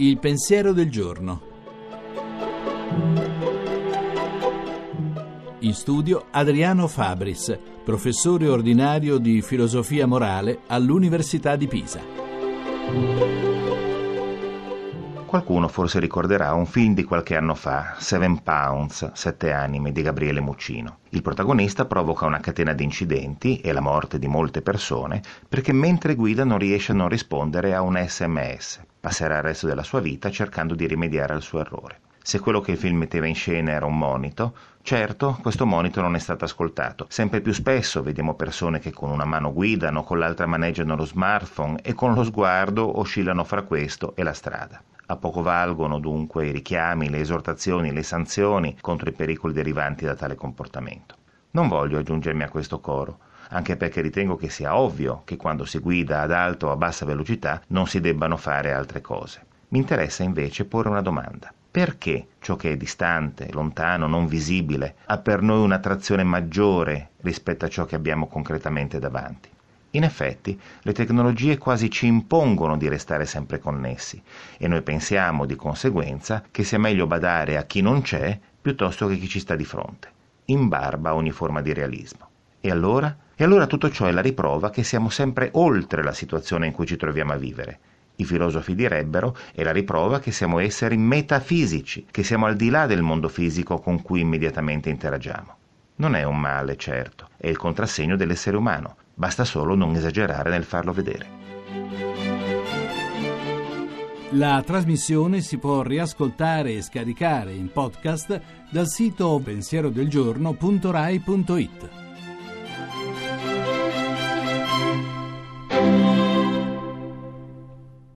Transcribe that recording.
Il pensiero del giorno. In studio Adriano Fabris, professore ordinario di filosofia morale all'Università di Pisa. Qualcuno forse ricorderà un film di qualche anno fa, Seven Pounds, Sette anime, di Gabriele Muccino. Il protagonista provoca una catena di incidenti e la morte di molte persone perché mentre guida non riesce a non rispondere a un sms. Passerà il resto della sua vita cercando di rimediare al suo errore. Se quello che il film metteva in scena era un monito, certo, questo monito non è stato ascoltato. Sempre più spesso vediamo persone che con una mano guidano, con l'altra maneggiano lo smartphone e con lo sguardo oscillano fra questo e la strada. A poco valgono dunque i richiami, le esortazioni, le sanzioni contro i pericoli derivanti da tale comportamento. Non voglio aggiungermi a questo coro, anche perché ritengo che sia ovvio che quando si guida ad alta o a bassa velocità non si debbano fare altre cose. Mi interessa invece porre una domanda. Perché ciò che è distante, lontano, non visibile, ha per noi un'attrazione maggiore rispetto a ciò che abbiamo concretamente davanti? In effetti, le tecnologie quasi ci impongono di restare sempre connessi e noi pensiamo di conseguenza che sia meglio badare a chi non c'è piuttosto che chi ci sta di fronte, in barba a ogni forma di realismo. E allora? E allora tutto ciò è la riprova che siamo sempre oltre la situazione in cui ci troviamo a vivere. I filosofi direbbero è la riprova che siamo esseri metafisici, che siamo al di là del mondo fisico con cui immediatamente interagiamo. Non è un male, certo, è il contrassegno dell'essere umano, basta solo non esagerare nel farlo vedere. La trasmissione si può riascoltare e scaricare in podcast dal sito pensierodelgiorno.rai.it.